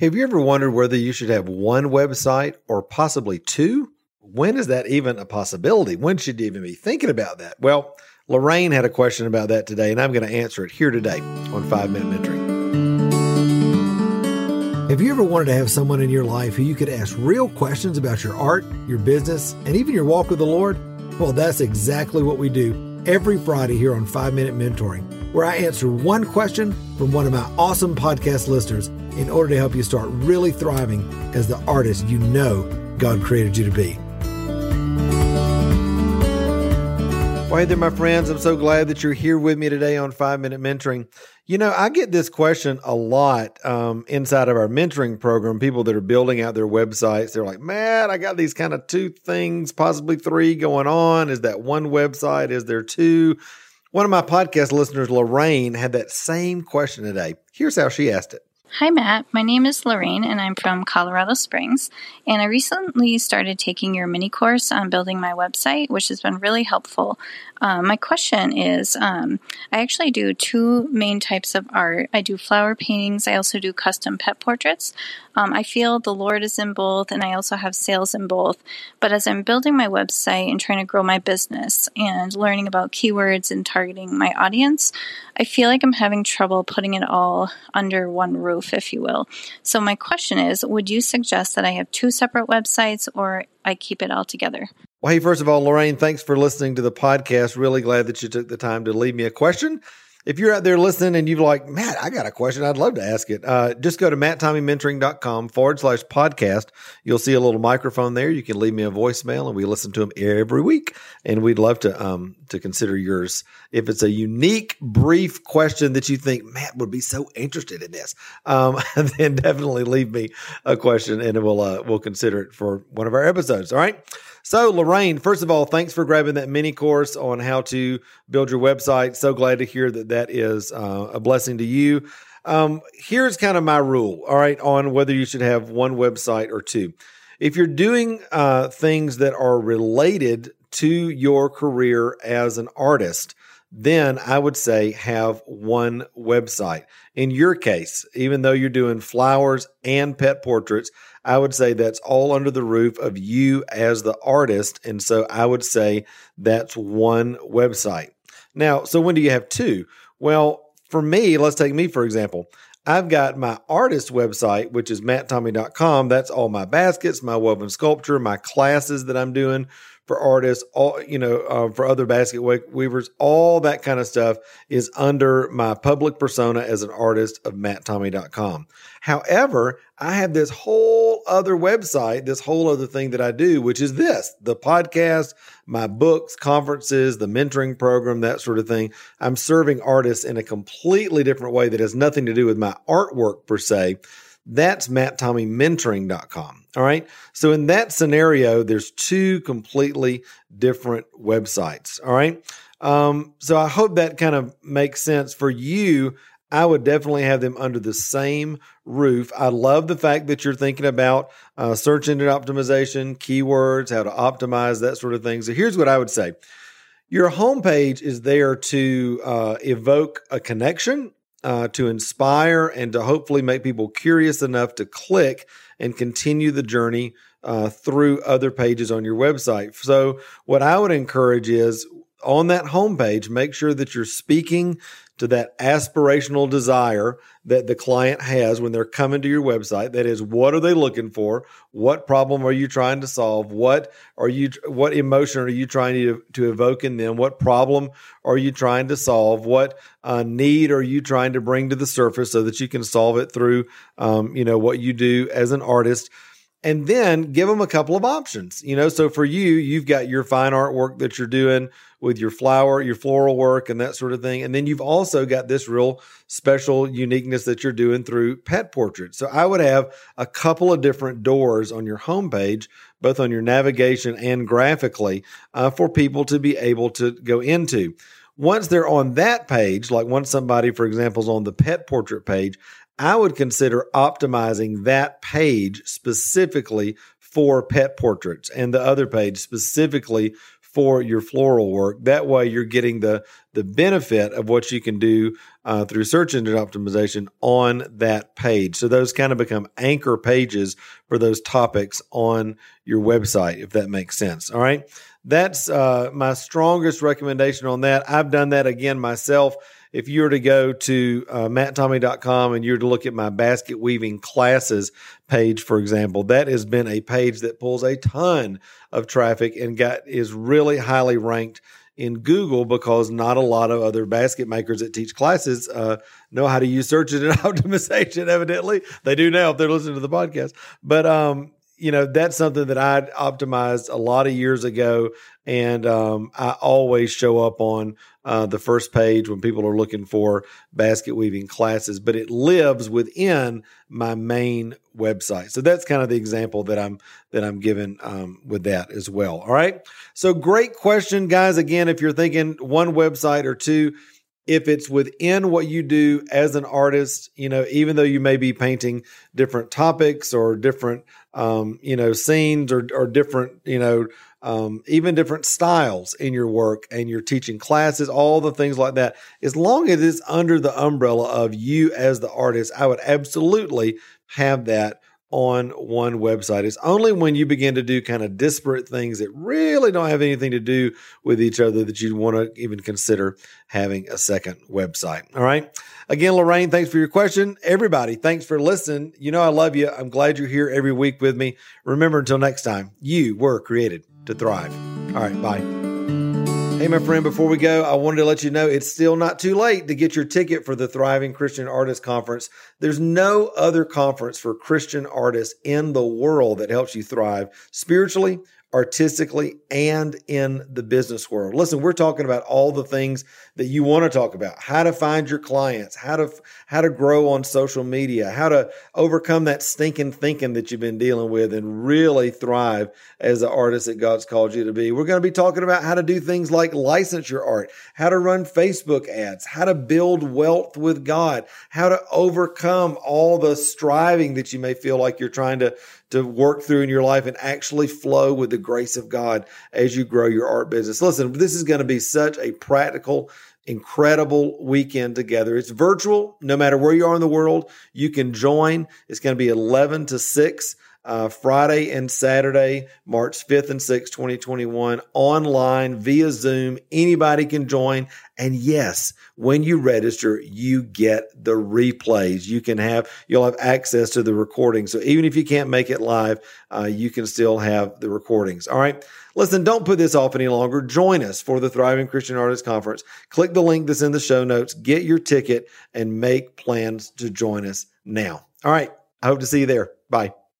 Have you ever wondered whether you should have one website or possibly two? When is that even a possibility? When should you even be thinking about that? Well, Lorraine had a question about that today, and I'm going to answer it here today on 5 Minute Mentoring. Have you ever wanted to have someone in your life who you could ask real questions about your art, your business, and even your walk with the Lord? Well, that's exactly what we do every Friday here on 5 Minute Mentoring, where I answer one question from one of my awesome podcast listeners in order to help you start really thriving as the artist you know God created you to be. Well, hey there, my friends. I'm so glad that you're here with me today on Five Minute Mentoring. You know, I get this question a lot um, inside of our mentoring program. People that are building out their websites, they're like, man, I got these kind of two things, possibly three going on. Is that one website? Is there two? One of my podcast listeners, Lorraine, had that same question today. Here's how she asked it. Hi, Matt. My name is Lorraine, and I'm from Colorado Springs. And I recently started taking your mini course on building my website, which has been really helpful. Um, my question is um, I actually do two main types of art. I do flower paintings, I also do custom pet portraits. Um, I feel the Lord is in both, and I also have sales in both. But as I'm building my website and trying to grow my business and learning about keywords and targeting my audience, I feel like I'm having trouble putting it all under one roof, if you will. So, my question is Would you suggest that I have two separate websites or I keep it all together? Well, hey, first of all, Lorraine, thanks for listening to the podcast. Really glad that you took the time to leave me a question. If you're out there listening and you're like, Matt, I got a question, I'd love to ask it. Uh, just go to matttommeymentoring.com forward slash podcast. You'll see a little microphone there. You can leave me a voicemail and we listen to them every week. And we'd love to, um, to consider yours. If it's a unique, brief question that you think Matt would be so interested in this, um, then definitely leave me a question and we'll, uh, we'll consider it for one of our episodes. All right. So, Lorraine, first of all, thanks for grabbing that mini course on how to build your website. So glad to hear that that is uh, a blessing to you. Um, here's kind of my rule, all right, on whether you should have one website or two. If you're doing uh, things that are related to your career as an artist, then I would say have one website. In your case, even though you're doing flowers and pet portraits, I would say that's all under the roof of you as the artist. And so I would say that's one website. Now, so when do you have two? Well, for me, let's take me for example. I've got my artist website, which is matttommey.com. That's all my baskets, my woven sculpture, my classes that I'm doing for artists, all you know, uh, for other basket weavers, all that kind of stuff is under my public persona as an artist of matttommey.com. However, I have this whole other website, this whole other thing that I do, which is this the podcast, my books, conferences, the mentoring program, that sort of thing. I'm serving artists in a completely different way that has nothing to do with my artwork per se. That's matttommeymentoring.com. All right. So in that scenario, there's two completely different websites. All right. Um, so I hope that kind of makes sense for you. I would definitely have them under the same roof. I love the fact that you're thinking about uh, search engine optimization, keywords, how to optimize that sort of thing. So here's what I would say. Your homepage is there to uh, evoke a connection uh, to inspire and to hopefully make people curious enough to click and continue the journey uh, through other pages on your website. So, what I would encourage is on that homepage, make sure that you're speaking to that aspirational desire that the client has when they're coming to your website. That is, what are they looking for? What problem are you trying to solve? What are you? What emotion are you trying to, to evoke in them? What problem are you trying to solve? What uh, need are you trying to bring to the surface so that you can solve it through, um, you know, what you do as an artist? And then give them a couple of options. You know, so for you, you've got your fine artwork that you're doing with your flower, your floral work, and that sort of thing. And then you've also got this real special uniqueness that you're doing through pet portraits. So I would have a couple of different doors on your homepage, both on your navigation and graphically, uh, for people to be able to go into. Once they're on that page, like once somebody, for example, is on the pet portrait page, I would consider optimizing that page specifically for pet portraits and the other page specifically for your floral work. That way, you're getting the the benefit of what you can do uh, through search engine optimization on that page. So those kind of become anchor pages for those topics on your website, if that makes sense. All right, that's uh, my strongest recommendation on that. I've done that again myself if you were to go to uh, matttommey.com and you were to look at my basket weaving classes page, for example, that has been a page that pulls a ton of traffic and got is really highly ranked in Google because not a lot of other basket makers that teach classes uh, know how to use search engine optimization. Evidently, they do now if they're listening to the podcast. But um, you know that's something that I optimized a lot of years ago, and um, I always show up on uh, the first page when people are looking for basket weaving classes. But it lives within my main website, so that's kind of the example that I'm that I'm given um, with that as well. All right, so great question, guys. Again, if you're thinking one website or two if it's within what you do as an artist, you know, even though you may be painting different topics or different, um, you know, scenes or, or different, you know, um, even different styles in your work and you're teaching classes, all the things like that, as long as it's under the umbrella of you as the artist, I would absolutely have that on one website. It's only when you begin to do kind of disparate things that really don't have anything to do with each other that you'd want to even consider having a second website. All right. Again, Lorraine, thanks for your question. Everybody, thanks for listening. You know, I love you. I'm glad you're here every week with me. Remember, until next time, you were created to thrive. All right. Bye. Hey, my friend, before we go, I wanted to let you know it's still not too late to get your ticket for the Thriving Christian Artist Conference. There's no other conference for Christian artists in the world that helps you thrive spiritually, artistically and in the business world. Listen, we're talking about all the things that you want to talk about. How to find your clients, how to how to grow on social media, how to overcome that stinking thinking that you've been dealing with and really thrive as the artist that God's called you to be. We're going to be talking about how to do things like license your art, how to run Facebook ads, how to build wealth with God, how to overcome all the striving that you may feel like you're trying to to work through in your life and actually flow with the grace of God as you grow your art business. Listen, this is going to be such a practical, incredible weekend together. It's virtual, no matter where you are in the world. You can join. It's going to be 11 to 6 uh, Friday and Saturday, March 5th and 6th, 2021, online via Zoom. Anybody can join. And yes, when you register, you get the replays. You can have, you'll have access to the recording. So even if you can't make it live, uh, you can still have the recordings. All right. Listen, don't put this off any longer. Join us for the Thriving Christian Artists Conference. Click the link that's in the show notes, get your ticket, and make plans to join us now. All right. I hope to see you there. Bye.